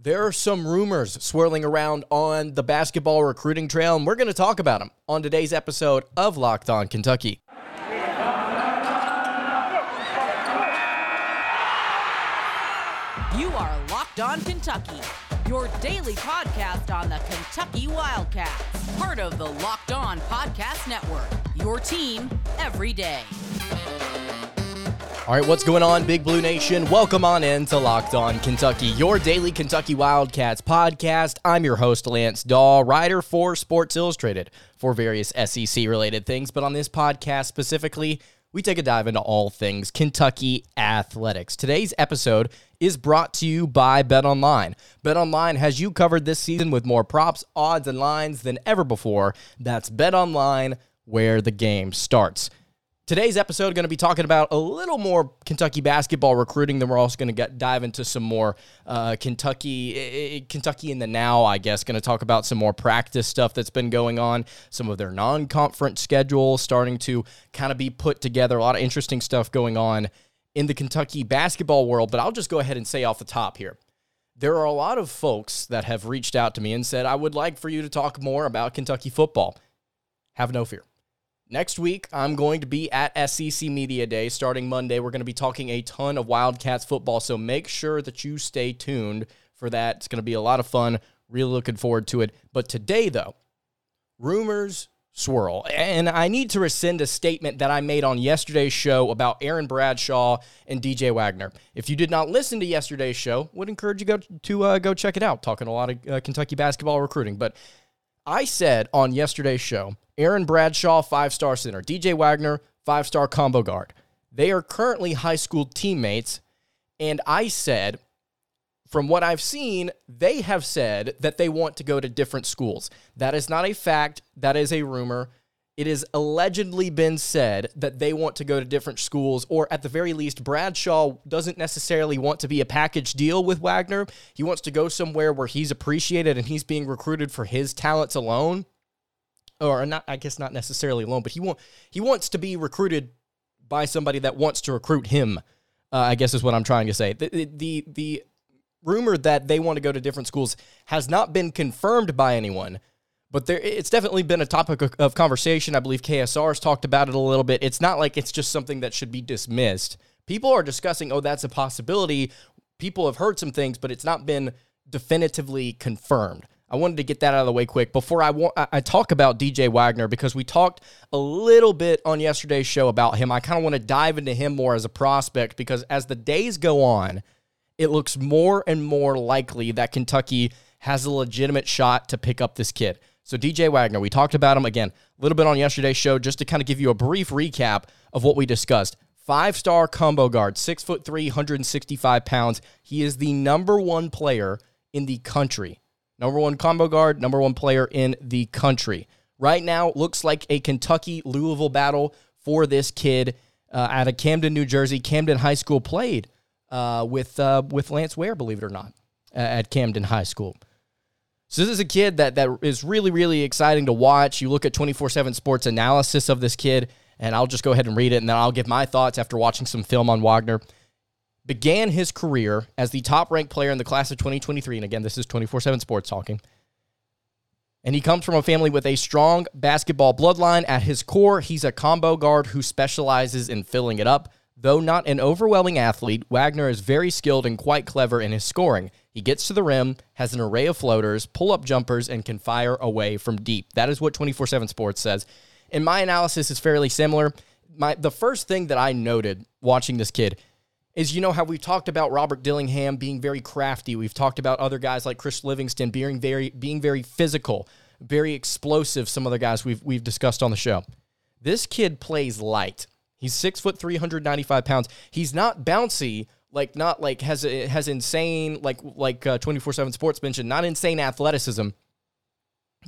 There are some rumors swirling around on the basketball recruiting trail, and we're going to talk about them on today's episode of Locked On Kentucky. You are Locked On Kentucky, your daily podcast on the Kentucky Wildcats, part of the Locked On Podcast Network, your team every day. All right, what's going on, Big Blue Nation? Welcome on in to Locked On Kentucky, your daily Kentucky Wildcats podcast. I'm your host, Lance Daw, writer for Sports Illustrated for various SEC related things. But on this podcast specifically, we take a dive into all things Kentucky athletics. Today's episode is brought to you by Bet Online. Bet Online has you covered this season with more props, odds, and lines than ever before. That's Bet Online, where the game starts. Today's episode going to be talking about a little more Kentucky basketball recruiting. Then we're also going to get dive into some more uh, Kentucky, eh, eh, Kentucky in the now. I guess going to talk about some more practice stuff that's been going on. Some of their non-conference schedule starting to kind of be put together. A lot of interesting stuff going on in the Kentucky basketball world. But I'll just go ahead and say off the top here. There are a lot of folks that have reached out to me and said, I would like for you to talk more about Kentucky football. Have no fear. Next week, I'm going to be at SEC Media Day starting Monday. We're going to be talking a ton of Wildcats football, so make sure that you stay tuned for that. It's going to be a lot of fun. Really looking forward to it. But today, though, rumors swirl. And I need to rescind a statement that I made on yesterday's show about Aaron Bradshaw and DJ Wagner. If you did not listen to yesterday's show, would encourage you go to uh, go check it out. Talking a lot of uh, Kentucky basketball recruiting, but I said on yesterday's show Aaron Bradshaw, five star center. DJ Wagner, five star combo guard. They are currently high school teammates. And I said, from what I've seen, they have said that they want to go to different schools. That is not a fact, that is a rumor. It has allegedly been said that they want to go to different schools, or at the very least, Bradshaw doesn't necessarily want to be a package deal with Wagner. He wants to go somewhere where he's appreciated and he's being recruited for his talents alone or not I guess not necessarily alone, but he want he wants to be recruited by somebody that wants to recruit him. Uh, I guess is what I'm trying to say. The, the the rumor that they want to go to different schools has not been confirmed by anyone, but there it's definitely been a topic of, of conversation. I believe KSR has talked about it a little bit. It's not like it's just something that should be dismissed. People are discussing, oh, that's a possibility. People have heard some things, but it's not been definitively confirmed. I wanted to get that out of the way quick before I, wa- I talk about DJ Wagner because we talked a little bit on yesterday's show about him. I kind of want to dive into him more as a prospect because as the days go on, it looks more and more likely that Kentucky has a legitimate shot to pick up this kid. So DJ Wagner, we talked about him again a little bit on yesterday's show just to kind of give you a brief recap of what we discussed. Five-star combo guard, six foot three, 165 pounds. He is the number one player in the country number one combo guard, number one player in the country. Right now, looks like a Kentucky Louisville battle for this kid uh, out of Camden, New Jersey. Camden High School played uh, with uh, with Lance Ware, believe it or not, at Camden High School. So this is a kid that that is really really exciting to watch. You look at 24/7 Sports analysis of this kid, and I'll just go ahead and read it, and then I'll give my thoughts after watching some film on Wagner began his career as the top ranked player in the class of 2023. And again, this is 24 7 sports talking. And he comes from a family with a strong basketball bloodline. At his core, he's a combo guard who specializes in filling it up. Though not an overwhelming athlete, Wagner is very skilled and quite clever in his scoring. He gets to the rim, has an array of floaters, pull up jumpers, and can fire away from deep. That is what 24 7 Sports says. And my analysis is fairly similar. My, the first thing that I noted watching this kid is you know how we've talked about Robert Dillingham being very crafty. We've talked about other guys like Chris Livingston being very being very physical, very explosive. Some other guys we've we've discussed on the show. This kid plays light. He's six foot three hundred ninety five pounds. He's not bouncy, like not like has has insane like like uh, twenty four seven Sports mentioned, not insane athleticism.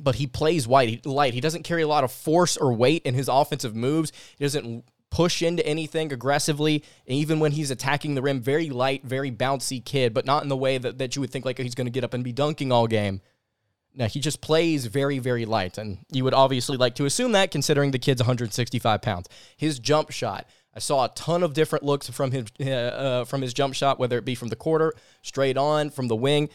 But he plays white, light. He doesn't carry a lot of force or weight in his offensive moves. He doesn't push into anything aggressively. Even when he's attacking the rim, very light, very bouncy kid, but not in the way that, that you would think like he's going to get up and be dunking all game. No, he just plays very, very light. And you would obviously like to assume that considering the kid's 165 pounds. His jump shot. I saw a ton of different looks from his uh, from his jump shot, whether it be from the quarter, straight on, from the wing.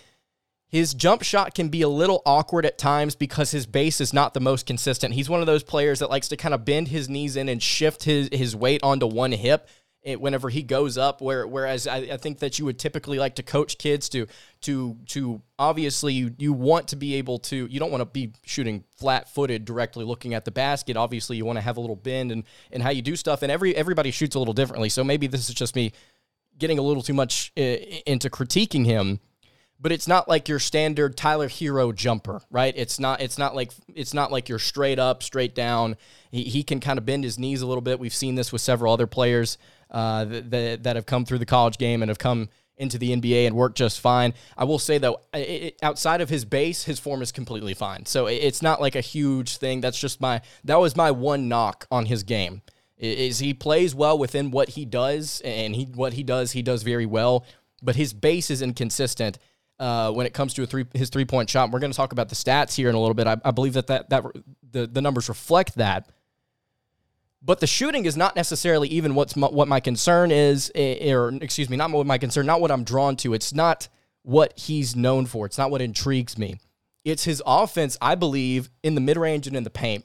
his jump shot can be a little awkward at times because his base is not the most consistent. He's one of those players that likes to kind of bend his knees in and shift his, his weight onto one hip whenever he goes up. Where whereas I, I, think that you would typically like to coach kids to to to obviously you, you want to be able to you don't want to be shooting flat footed directly looking at the basket. Obviously you want to have a little bend and and how you do stuff. And every everybody shoots a little differently. So maybe this is just me getting a little too much uh, into critiquing him but it's not like your standard Tyler Herro jumper, right? It's not it's not like it's not like you're straight up, straight down. He, he can kind of bend his knees a little bit. We've seen this with several other players uh, that, that have come through the college game and have come into the NBA and worked just fine. I will say though, it, outside of his base, his form is completely fine. So it's not like a huge thing. That's just my that was my one knock on his game. Is he plays well within what he does, and he what he does he does very well, but his base is inconsistent uh, when it comes to a three his three point shot. We're going to talk about the stats here in a little bit. I, I believe that, that that the the numbers reflect that. But the shooting is not necessarily even what's my, what my concern is, eh, eh, or excuse me, not what my concern, not what I'm drawn to. It's not what he's known for. It's not what intrigues me. It's his offense, I believe, in the mid range and in the paint.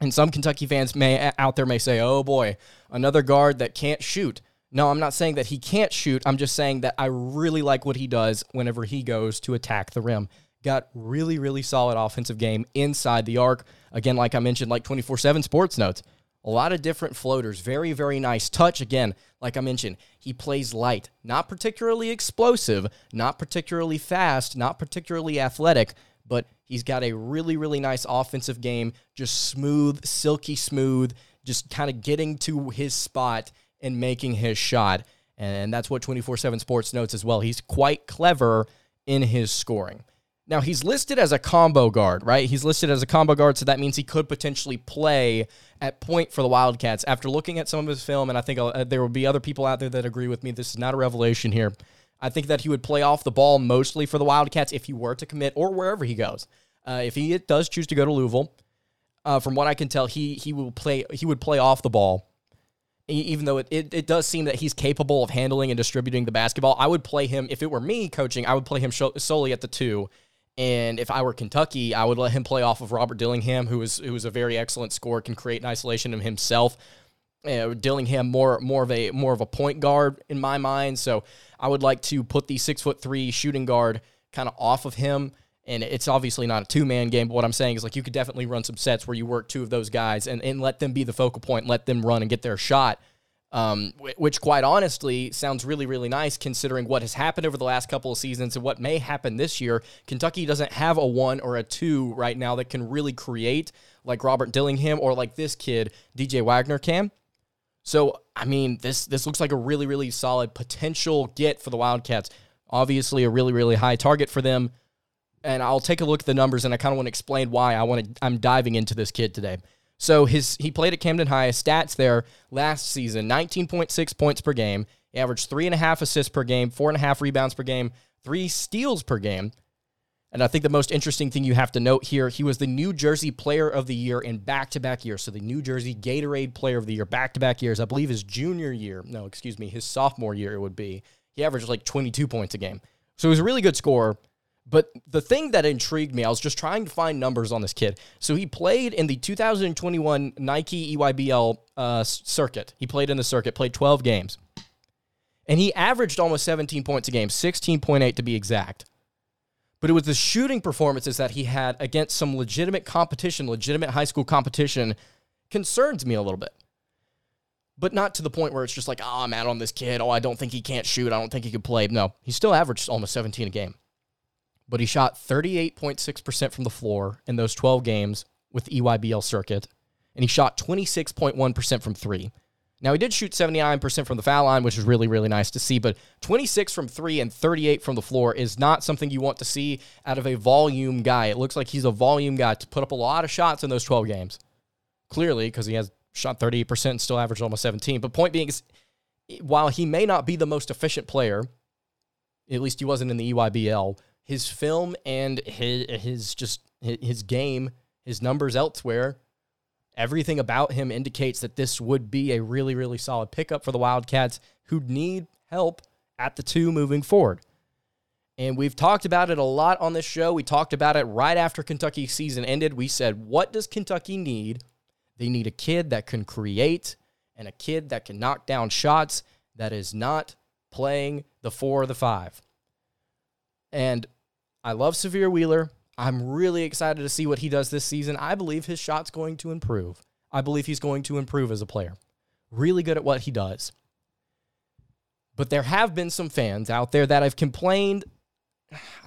And some Kentucky fans may out there may say, "Oh boy, another guard that can't shoot." No, I'm not saying that he can't shoot. I'm just saying that I really like what he does whenever he goes to attack the rim. Got really, really solid offensive game inside the arc. Again, like I mentioned, like 24 7 sports notes. A lot of different floaters. Very, very nice touch. Again, like I mentioned, he plays light, not particularly explosive, not particularly fast, not particularly athletic, but he's got a really, really nice offensive game. Just smooth, silky smooth, just kind of getting to his spot and making his shot. And that's what 24 7 Sports notes as well. He's quite clever in his scoring. Now, he's listed as a combo guard, right? He's listed as a combo guard, so that means he could potentially play at point for the Wildcats. After looking at some of his film, and I think uh, there will be other people out there that agree with me, this is not a revelation here. I think that he would play off the ball mostly for the Wildcats if he were to commit or wherever he goes. Uh, if he does choose to go to Louisville, uh, from what I can tell, he he will play he would play off the ball even though it, it, it, does seem that he's capable of handling and distributing the basketball, I would play him, if it were me coaching, I would play him solely at the two. And if I were Kentucky, I would let him play off of Robert Dillingham, who is who is a very excellent scorer, can create an isolation of himself. Uh, Dillingham more more of a more of a point guard in my mind, so I would like to put the six foot three shooting guard kind of off of him. And it's obviously not a two man game, but what I'm saying is like you could definitely run some sets where you work two of those guys and, and let them be the focal point, let them run and get their shot um, which quite honestly sounds really, really nice considering what has happened over the last couple of seasons and what may happen this year. Kentucky doesn't have a one or a two right now that can really create like Robert Dillingham or like this kid, DJ Wagner, can. So, I mean, this this looks like a really, really solid potential get for the Wildcats. Obviously, a really, really high target for them. And I'll take a look at the numbers and I kind of want to explain why I want to I'm diving into this kid today. So his he played at Camden High. His stats there last season: 19.6 points per game. He averaged three and a half assists per game, four and a half rebounds per game, three steals per game. And I think the most interesting thing you have to note here, he was the New Jersey Player of the Year in back-to-back years. So the New Jersey Gatorade Player of the Year back-to-back years. I believe his junior year, no, excuse me, his sophomore year it would be. He averaged like 22 points a game. So he was a really good scorer. But the thing that intrigued me, I was just trying to find numbers on this kid. So he played in the 2021 Nike EYBL uh, circuit. He played in the circuit, played 12 games. And he averaged almost 17 points a game, 16.8 to be exact. But it was the shooting performances that he had against some legitimate competition, legitimate high school competition, concerns me a little bit. But not to the point where it's just like, oh, I'm out on this kid. Oh, I don't think he can't shoot. I don't think he could play. No, he still averaged almost 17 a game but he shot 38.6% from the floor in those 12 games with the EYBL circuit, and he shot 26.1% from three. Now, he did shoot 79% from the foul line, which is really, really nice to see, but 26 from three and 38 from the floor is not something you want to see out of a volume guy. It looks like he's a volume guy to put up a lot of shots in those 12 games. Clearly, because he has shot 38% and still averaged almost 17. But point being is, while he may not be the most efficient player, at least he wasn't in the EYBL, his film and his his just his game, his numbers elsewhere, everything about him indicates that this would be a really really solid pickup for the Wildcats who need help at the two moving forward. And we've talked about it a lot on this show. We talked about it right after Kentucky season ended. We said, what does Kentucky need? They need a kid that can create and a kid that can knock down shots that is not playing the four or the five. And I love Sahvir Wheeler. I'm really excited to see what he does this season. I believe his shot's going to improve. I believe he's going to improve as a player. Really good at what he does. But there have been some fans out there that have complained.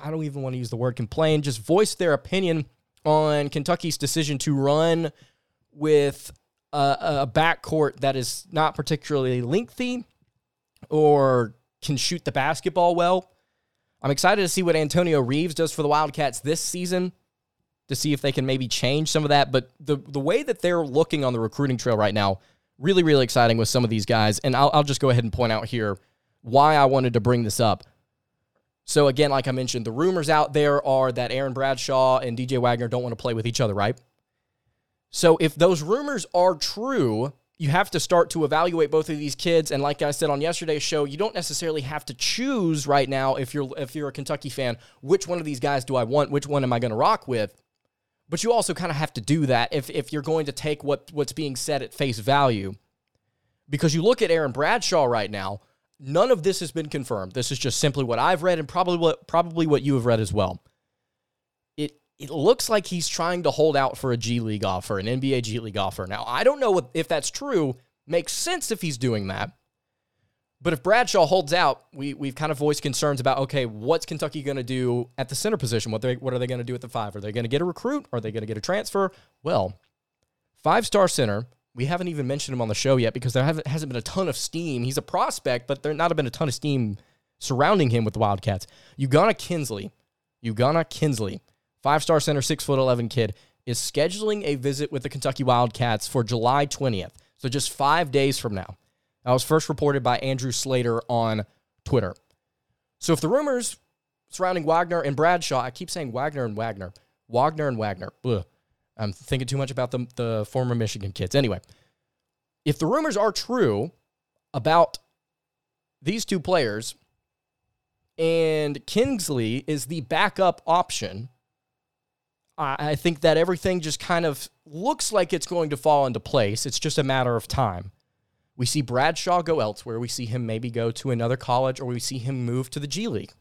I don't even want to use the word complain, just voiced their opinion on Kentucky's decision to run with a, a backcourt that is not particularly lengthy or can shoot the basketball well. I'm excited to see what Antonio Reeves does for the Wildcats this season to see if they can maybe change some of that. But the the way that they're looking on the recruiting trail right now, really, really exciting with some of these guys. And I'll, I'll just go ahead and point out here why I wanted to bring this up. So again, like I mentioned, the rumors out there are that Aaron Bradshaw and DJ Wagner don't want to play with each other, right? So if those rumors are true, you have to start to evaluate both of these kids. And like I said on yesterday's show, you don't necessarily have to choose right now if you're if you're a Kentucky fan, which one of these guys do I want? Which one am I going to rock with? But you also kind of have to do that if if you're going to take what what's being said at face value. Because you look at Aaron Bradshaw right now, none of this has been confirmed. This is just simply what I've read and probably what probably what you have read as well it looks like he's trying to hold out for a G League offer, an NBA G League offer. Now, I don't know if that's true. Makes sense if he's doing that. But if Bradshaw holds out, we, we've kind of voiced concerns about okay, what's Kentucky going to do at the center position? What, they, what are they going to do at the five? Are they going to get a recruit? Are they going to get a transfer? Well, five star center, we haven't even mentioned him on the show yet because there hasn't been a ton of steam. He's a prospect, but there not been a ton of steam surrounding him with the Wildcats. Ugonna Kingsley. Ugonna Kingsley five star center, six foot 11 kid, is scheduling a visit with the Kentucky Wildcats for July 20th. So just five days from now. That was first reported by Andrew Slater on Twitter. So if the rumors surrounding Wagner and Bradshaw, I keep saying Wagner and Wagner, Wagner and Wagner. Ugh. I'm thinking too much about the, the former Michigan kids. Anyway, if the rumors are true about these two players and Kingsley is the backup option I think that everything just kind of looks like it's going to fall into place. It's just a matter of time. We see Bradshaw go elsewhere. We see him maybe go to another college, or we see him move to the G League.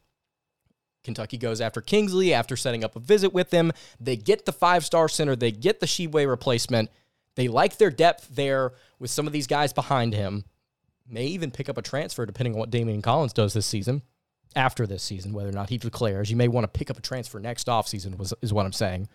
Kentucky goes after Kingsley after setting up a visit with him. They get the five star center, they get the Tshiebwe replacement. They like their depth there with some of these guys behind him. May even pick up a transfer depending on what Daimion Collins does this season after this season, whether or not he declares. You may want to pick up a transfer next offseason, was is what I'm saying.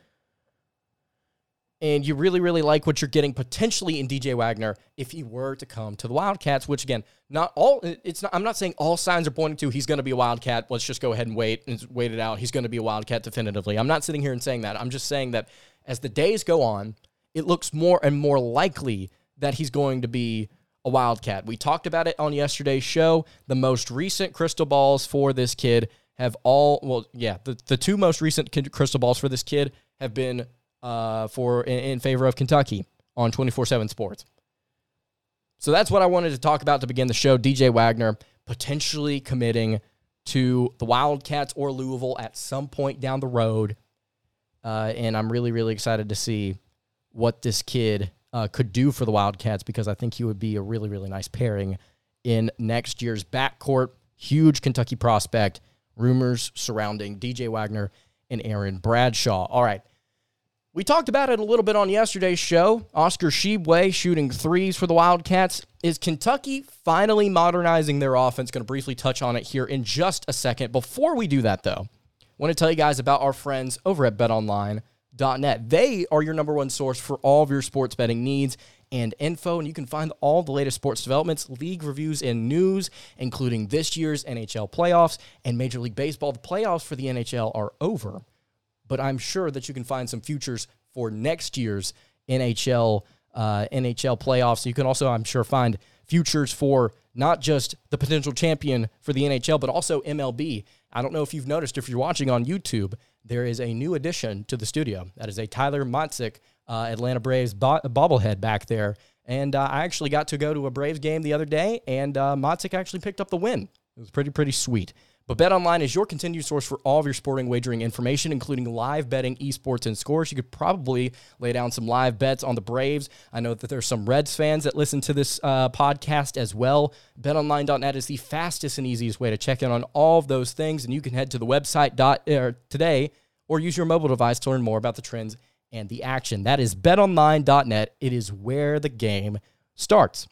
And you really, really like what you're getting potentially in DJ Wagner if he were to come to the Wildcats, which again, not all it's not I'm not saying all signs are pointing to he's gonna be a Wildcat. Let's just go ahead and wait and wait it out. He's gonna be a Wildcat definitively. I'm not sitting here and saying that. I'm just saying that as the days go on, it looks more and more likely that he's going to be a Wildcat. We talked about it on yesterday's show. The most recent crystal balls for this kid have all, well, yeah, the, the two most recent crystal balls for this kid have been uh, for in, in favor of Kentucky on 24 7 sports. So that's what I wanted to talk about to begin the show. DJ Wagner potentially committing to the Wildcats or Louisville at some point down the road. Uh, and I'm really, really excited to see what this kid uh, could do for the Wildcats because I think he would be a really, really nice pairing in next year's backcourt. Huge Kentucky prospect. Rumors surrounding DJ Wagner and Aaron Bradshaw. All right. We talked about it a little bit on yesterday's show. Oscar Tshiebwe shooting threes for the Wildcats. Is Kentucky finally modernizing their offense? Going to briefly touch on it here in just a second. Before we do that, though, I want to tell you guys about our friends over at BetOnline net. They are your number one source for all of your sports betting needs and info, and you can find all the latest sports developments, league reviews, and news, including this year's NHL playoffs and Major League Baseball. The playoffs for the NHL are over, but I'm sure that you can find some futures for next year's NHL uh, NHL playoffs. You can also, I'm sure, find futures for not just the potential champion for the NHL, but also MLB. I don't know if you've noticed if you're watching on YouTube, there is a new addition to the studio. That is a Tyler Matzek, uh, Atlanta Braves bo- bobblehead back there. And uh, I actually got to go to a Braves game the other day, and uh, Matzek actually picked up the win. It was pretty, pretty sweet. But BetOnline is your continued source for all of your sporting wagering information, including live betting, esports, and scores. You could probably lay down some live bets on the Braves. I know that there's some Reds fans that listen to this uh, podcast as well. BetOnline.net is the fastest and easiest way to check in on all of those things, and you can head to the website dot, er, today or use your mobile device to learn more about the trends and the action. That is BetOnline.net. It is where the game starts.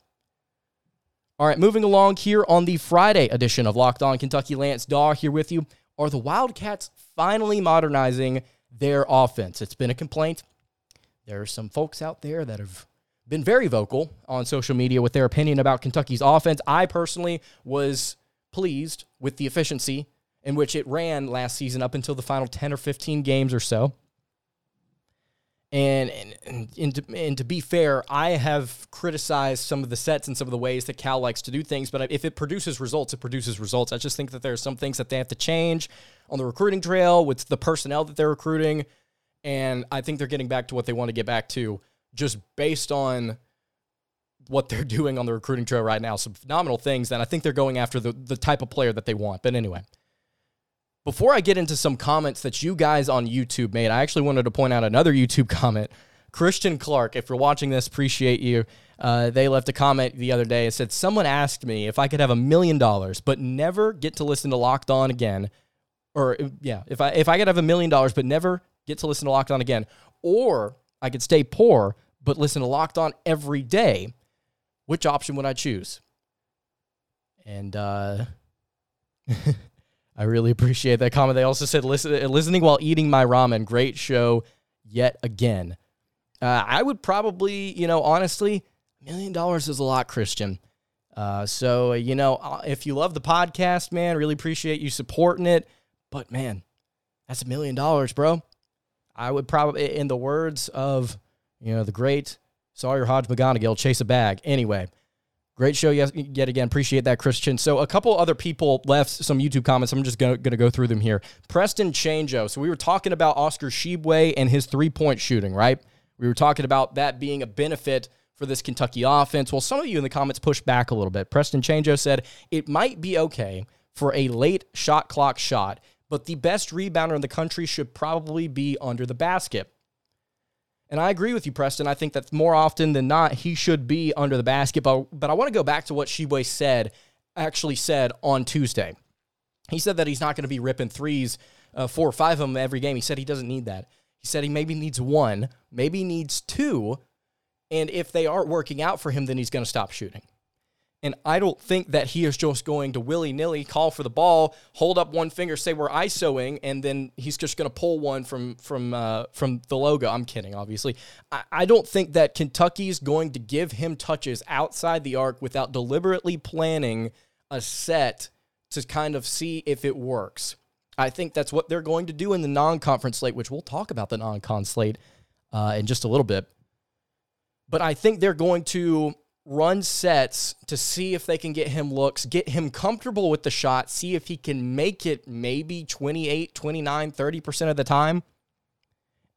All right, moving along here on the Friday edition of Locked On Kentucky, Lance Daw here with you. Are the Wildcats finally modernizing their offense? It's been a complaint. There are some folks out there that have been very vocal on social media with their opinion about Kentucky's offense. I personally was pleased with the efficiency in which it ran last season up until the final 10 or 15 games or so. And, and, and, to, and to be fair, I have criticized some of the sets and some of the ways that Cal likes to do things, but if it produces results, it produces results. I just think that there are some things that they have to change on the recruiting trail with the personnel that they're recruiting. And I think they're getting back to what they want to get back to just based on what they're doing on the recruiting trail right now. Some phenomenal things. And I think they're going after the, the type of player that they want. But anyway. Before I get into some comments that you guys on YouTube made, I actually wanted to point out another YouTube comment. Christian Clark, if you're watching this, appreciate you. Uh, they left a comment the other day and said, Someone asked me if I could have a million dollars, but never get to listen to Locked On again. Or, yeah, if I, if I could have a million dollars, but never get to listen to Locked On again. Or I could stay poor, but listen to Locked On every day. Which option would I choose? And, uh, I really appreciate that comment. They also said, Listen, listening while eating my ramen, great show yet again. Uh, I would probably, you know, honestly, a million dollars is a lot, Christian. Uh, so, you know, uh, if you love the podcast, man, really appreciate you supporting it. But, man, that's a million dollars, bro. I would probably, in the words of, you know, the great Sawyer Hodge McGonigal, chase a bag. Anyway, Great show yet, yet again. Appreciate that, Christian. So, a couple other people left some YouTube comments. I'm just going to go through them here. Preston Changeo. So, we were talking about Oscar Tshiebwe and his three point shooting, right? We were talking about that being a benefit for this Kentucky offense. Well, some of you in the comments pushed back a little bit. Preston Changeo said it might be okay for a late shot clock shot, but the best rebounder in the country should probably be under the basket. And I agree with you, Preston. I think that more often than not, he should be under the basket. But, but I want to go back to what Tshiebwe said, actually said on Tuesday. He said that he's not going to be ripping threes, uh, four or five of them every game. He said he doesn't need that. He said he maybe needs one, maybe needs two. And if they aren't working out for him, then he's going to stop shooting. And I don't think that he is just going to willy nilly call for the ball, hold up one finger, say we're ISOing, and then he's just going to pull one from from uh, from the logo. I'm kidding, obviously. I, I don't think that Kentucky's going to give him touches outside the arc without deliberately planning a set to kind of see if it works. I think that's what they're going to do in the non-conference slate, which we'll talk about the non-con slate uh, in just a little bit. But I think they're going to run sets to see if they can get him looks, get him comfortable with the shot, see if he can make it maybe 28, 29, 30% of the time,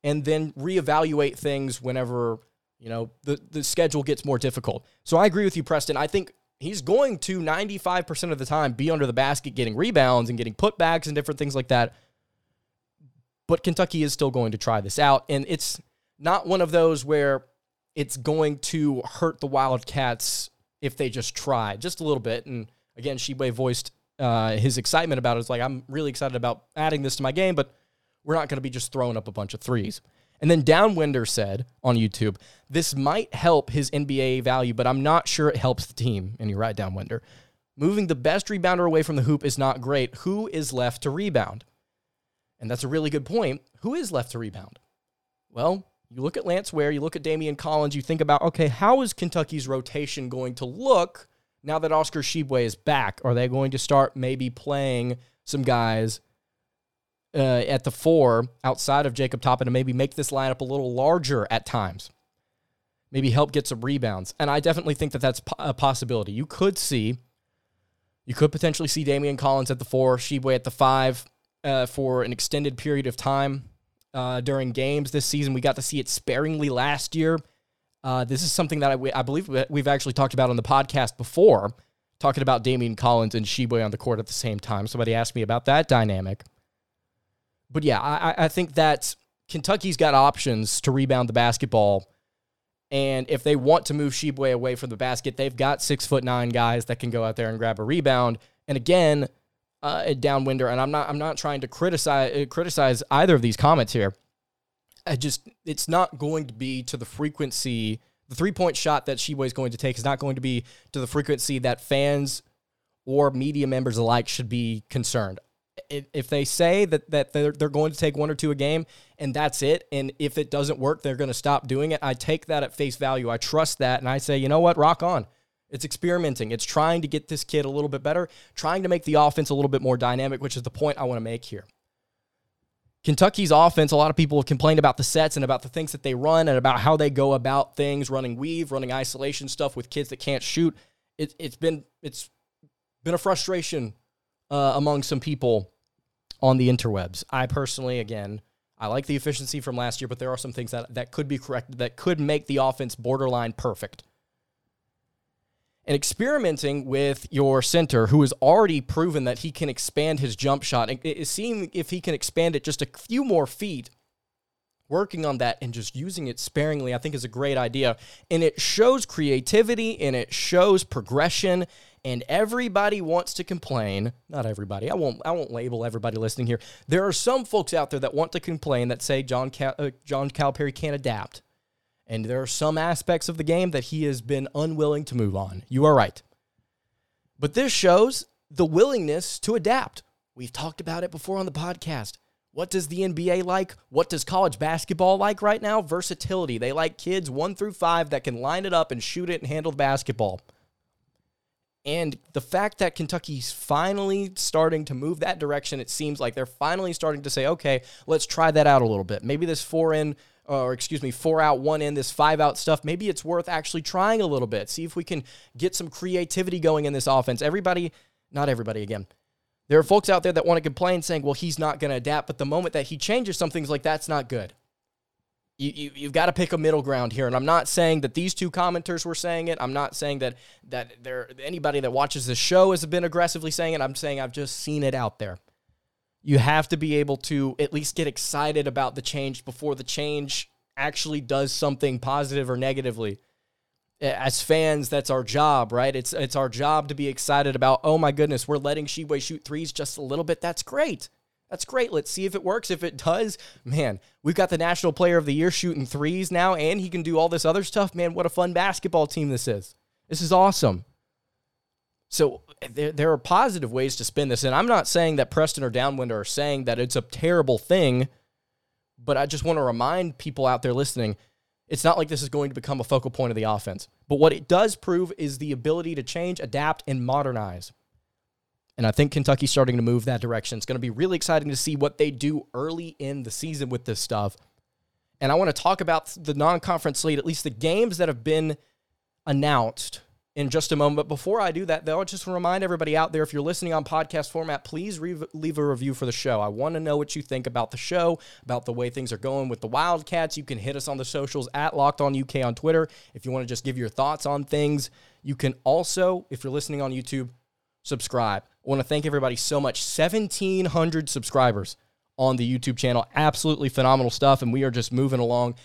and then reevaluate things whenever, you know, the, the schedule gets more difficult. So I agree with you, Preston. I think he's going to 95% of the time be under the basket getting rebounds and getting putbacks and different things like that. But Kentucky is still going to try this out. And it's not one of those where it's going to hurt the Wildcats if they just try just a little bit. And again, Tshiebwe voiced uh, his excitement about it. It's like, I'm really excited about adding this to my game, but we're not going to be just throwing up a bunch of threes. And then Downwinder said on YouTube, this might help his NBA value, but I'm not sure it helps the team. And you're right, Downwinder. Moving the best rebounder away from the hoop is not great. Who is left to rebound? And that's a really good point. Who is left to rebound? Well, you look at Lance Ware, you look at Daimion Collins, you think about, okay, how is Kentucky's rotation going to look now that Oscar Tshiebwe is back? Are they going to start maybe playing some guys uh, at the four outside of Jacob Toppin to maybe make this lineup a little larger at times? Maybe help get some rebounds. And I definitely think that that's a possibility. You could see, you could potentially see Daimion Collins at the four, Tshiebwe at the five uh, for an extended period of time uh, during games this season. We got to see it sparingly last year. Uh, this is something that I, I believe we've actually talked about on the podcast before. talking about Daimion Collins and Tshiebwe on the court at the same time. Somebody asked me about that dynamic. But yeah, I, I think that Kentucky's got options to rebound the basketball. And if they want to move Tshiebwe away from the basket, they've got six foot nine guys that can go out there and grab a rebound. And again, uh, downwinder, and I'm not I'm not trying to criticize uh, criticize either of these comments here. I just it's not going to be to the frequency the three point shot that Tshiebwe is going to take is not going to be to the frequency that fans or media members alike should be concerned. If they say that, that they're, they're going to take one or two a game and that's it, and if it doesn't work, they're going to stop doing it, I take that at face value. I trust that, and I say, you know what, rock on. It's experimenting. It's trying to get this kid a little bit better, trying to make the offense a little bit more dynamic, which is the point I want to make here. Kentucky's offense, a lot of people have complained about the sets and about the things that they run and about how they go about things, running weave, running isolation stuff with kids that can't shoot. It, has been it's been a frustration uh, among some people on the interwebs. I personally, again, I like the efficiency from last year, but there are some things that, that could be corrected that could make the offense borderline perfect and experimenting with your center who has already proven that he can expand his jump shot. And seeing if he can expand it just a few more feet working on that and just using it sparingly i think is a great idea. And it shows creativity and it shows progression and everybody wants to complain. Not everybody. I won't i won't label everybody listening here. There are some folks out there that want to complain that say john Cal- uh, john calipari can't adapt and there are some aspects of the game that he has been unwilling to move on. You are right. But this shows the willingness to adapt. We've talked about it before on the podcast. What does the NBA like? What does college basketball like right now? Versatility. They like kids one through five that can line it up and shoot it and handle the basketball. And the fact that Kentucky's finally starting to move that direction, it seems like they're finally starting to say, okay, let's try that out a little bit. Maybe this four in or excuse me, four out, one in, this five out stuff, maybe it's worth actually trying a little bit. See if we can get some creativity going in this offense. Everybody, not everybody again. There are folks out there that want to complain saying, well, he's not going to adapt. But the moment that he changes something's like, that's not good. You, you, you've got to pick a middle ground here. And I'm not saying that these two commenters were saying it. I'm not saying that, that there anybody that watches this show has been aggressively saying it. I'm saying I've just seen it out there you have to be able to at least get excited about the change before the change actually does something positive or negatively. As fans, that's our job, right? It's it's our job to be excited about, oh my goodness, we're letting Tshiebwe shoot threes just a little bit. That's great. That's great. Let's see if it works. If it does, man, we've got the National Player of the Year shooting threes now, and he can do all this other stuff. Man, what a fun basketball team this is. This is awesome. So there, there are positive ways to spin this. And I'm not saying that Preston or Downwind are saying that it's a terrible thing, but I just want to remind people out there listening it's not like this is going to become a focal point of the offense. But what it does prove is the ability to change, adapt, and modernize. And I think Kentucky's starting to move that direction. It's going to be really exciting to see what they do early in the season with this stuff. And I want to talk about the non conference slate, at least the games that have been announced in just a moment. But before I do that, though, I just remind everybody out there if you're listening on podcast format, please re- leave a review for the show. I want to know what you think about the show, about the way things are going with the Wildcats. You can hit us on the socials at Locked On UK on Twitter. If you want to just give your thoughts on things, you can also, if you're listening on YouTube, subscribe. I want to thank everybody so much. 1,700 subscribers on the YouTube channel. Absolutely phenomenal stuff. And we are just moving along.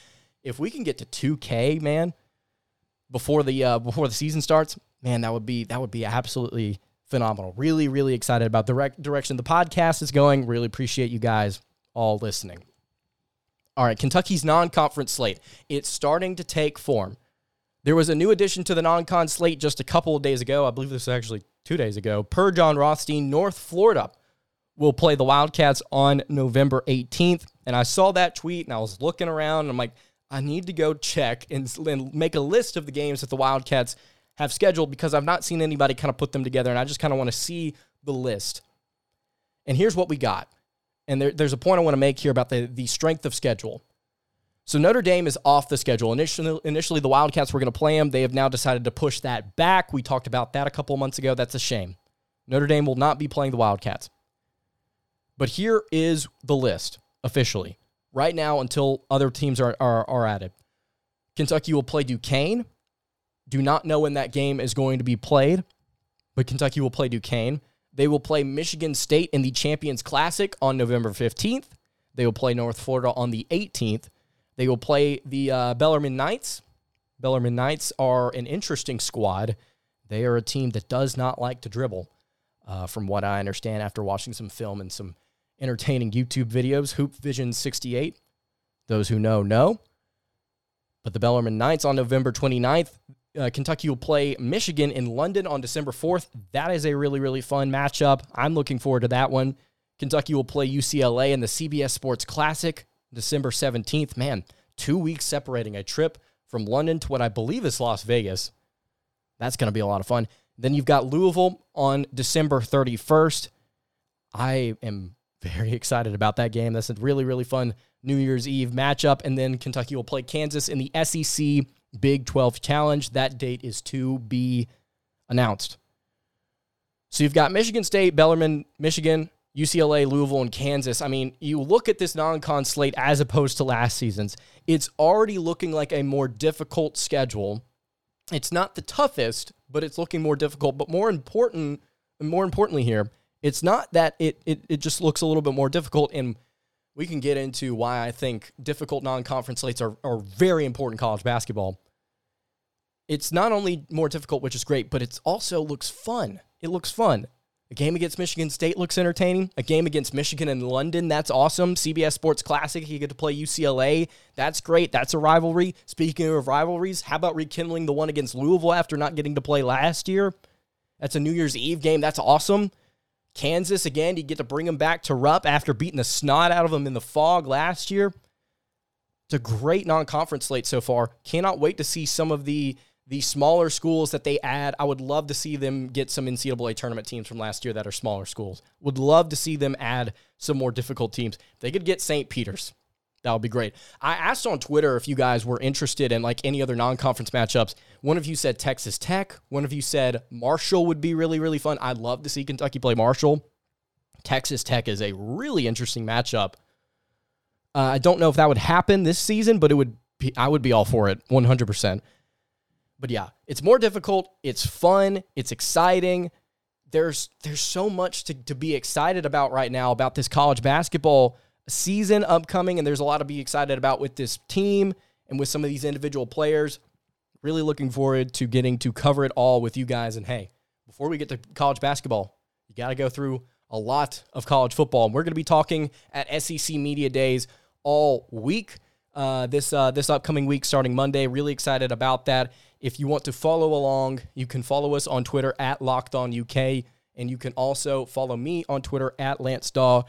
If we can get to 2K, man, before the uh, before the season starts, man, that would be that would be absolutely phenomenal. Really, really excited about the rec- direction the podcast is going. Really appreciate you guys all listening. All right, Kentucky's non-conference slate. It's starting to take form. There was a new addition to the non-con slate just a couple of days ago. I believe this was actually two days ago. Per Jon Rothstein, North Florida will play the Wildcats on November 18th. And I saw that tweet and I was looking around and I'm like, I need to go check and, and make a list of the games that the Wildcats have scheduled because I've not seen anybody kind of put them together, and I just kind of want to see the list. And here's what we got. And there, there's a point I want to make here about the, the strength of schedule. So Notre Dame is off the schedule. Initially, initially the Wildcats were going to play them. They have now decided to push that back. We talked about that a couple months ago. That's a shame. Notre Dame will not be playing the Wildcats. But here is the list officially right now until other teams are, are, are added. Kentucky will play Duquesne. Do not know when that game is going to be played. but Kentucky will play Duquesne. They will play Michigan State in the Champions Classic on November 15th. They will play North Florida on the 18th. They will play the uh, Bellarmine Knights. Bellarmine Knights are an interesting squad. They are a team that does not like to dribble, uh, from what I understand after watching some film and some entertaining YouTube videos. Hoop Vision 68. Those who know, know. But the Bellarmine Knights on November 29th, uh, Kentucky will play Michigan in London on December 4th. That is a really, really fun matchup. I'm looking forward to that one. Kentucky will play UCLA in the CBS Sports Classic December 17th. Man, two weeks separating a trip from London to what I believe is Las Vegas. That's going to be a lot of fun. Then you've got Louisville on December 31st. I am very excited about that game. That's a really, really fun New Year's Eve matchup. And then Kentucky will play Kansas in the SEC Big 12 Challenge. That date is to be announced. So you've got Michigan State, Bellarmine, Michigan, UCLA, Louisville, and Kansas. I mean, you look at this non con slate as opposed to last season's, it's already looking like a more difficult schedule. It's not the toughest, but it's looking more difficult. But more important, more importantly here, it's not that it, it, it just looks a little bit more difficult. And we can get into why I think difficult non conference slates are, are very important college basketball. It's not only more difficult, which is great, but it also looks fun. It looks fun. A game against Michigan State looks entertaining. A game against Michigan and London, that's awesome. CBS Sports Classic, you get to play UCLA. That's great. That's a rivalry. Speaking of rivalries, how about rekindling the one against Louisville after not getting to play last year? That's a New Year's Eve game. That's awesome. Kansas, again, you get to bring them back to Rupp after beating the snot out of them in the Phog last year. It's a great non conference slate so far. Cannot wait to see some of the the smaller schools that they add, I would love to see them get some NCAA tournament teams from last year that are smaller schools. Would love to see them add some more difficult teams. They could get St. Peter's. That would be great. I asked on Twitter if you guys were interested in like any other non-conference matchups. One of you said Texas Tech. One of you said Marshall would be really really fun. I'd love to see Kentucky play Marshall. Texas Tech is a really interesting matchup. Uh, I don't know if that would happen this season, but it would. Be, I would be all for it, one hundred percent. But yeah, it's more difficult. It's fun. It's exciting. There's there's so much to, to be excited about right now about this college basketball season upcoming, and there's a lot to be excited about with this team and with some of these individual players. Really looking forward to getting to cover it all with you guys. And hey, before we get to college basketball, you got to go through a lot of college football. And we're going to be talking at SEC Media Days all week. Uh, this uh, this upcoming week, starting Monday. Really excited about that. If you want to follow along, you can follow us on Twitter at Locked On UK, and you can also follow me on Twitter at Lance Daw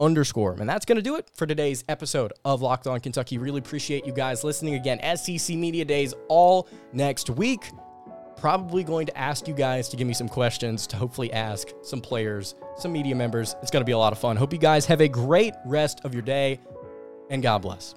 underscore. And that's going to do it for today's episode of Locked On Kentucky. Really appreciate you guys listening again. SEC Media Days all next week. Probably going to ask you guys to give me some questions to hopefully ask some players, some media members. It's going to be a lot of fun. Hope you guys have a great rest of your day, and God bless.